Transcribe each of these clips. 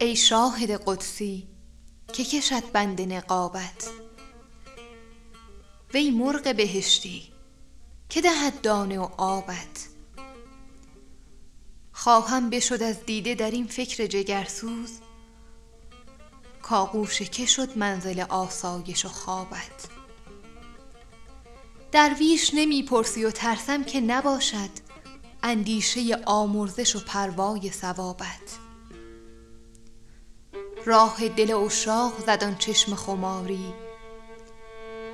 ای شاهد قدسی که کشد بند نقابت. وی مرغ بهشتی که دهد دانه و آبت. خواهم بشد از دیده در این فکر جگرسوز کآغوش که شد منزل آسایش و خوابت. درویش نمی پرسی و ترسم که نباشد اندیشه آمرزش و پروای ثوابت. راه دل عشاق زد آن چشم خماری.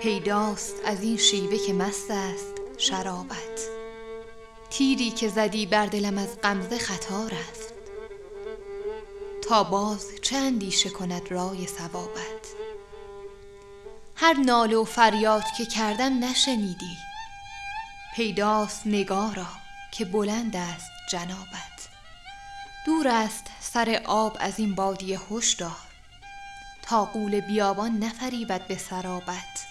پیداست از این شیوه که مست است شرابت. تیری که زدی بر دلم از غمزه خطا رفت تا باز چه اندیشه کند رای صوابت هر ناله و فریاد که کردم نشنیدی. پیداست نگارا که بلند است جنابت. دور است سر آب از این بادیه هش دار تا غول بیابان نفریبد به سرابت.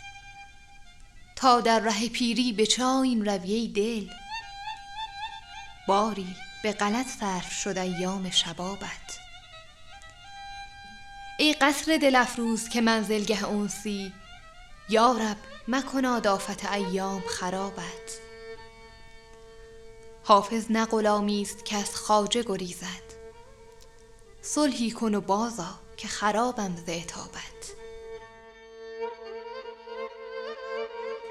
تا در ره پیری به چه آیین روی ای دل. باری به غلط صرف شد ایام شبابت. ای قصر دل افروز که منزلگه انسی یا رب مکناد آفت ایام خرابت. حافظ نه غلامی است که از خواجه گریزد. صلحی کن و بازآ که خرابم ز عتابت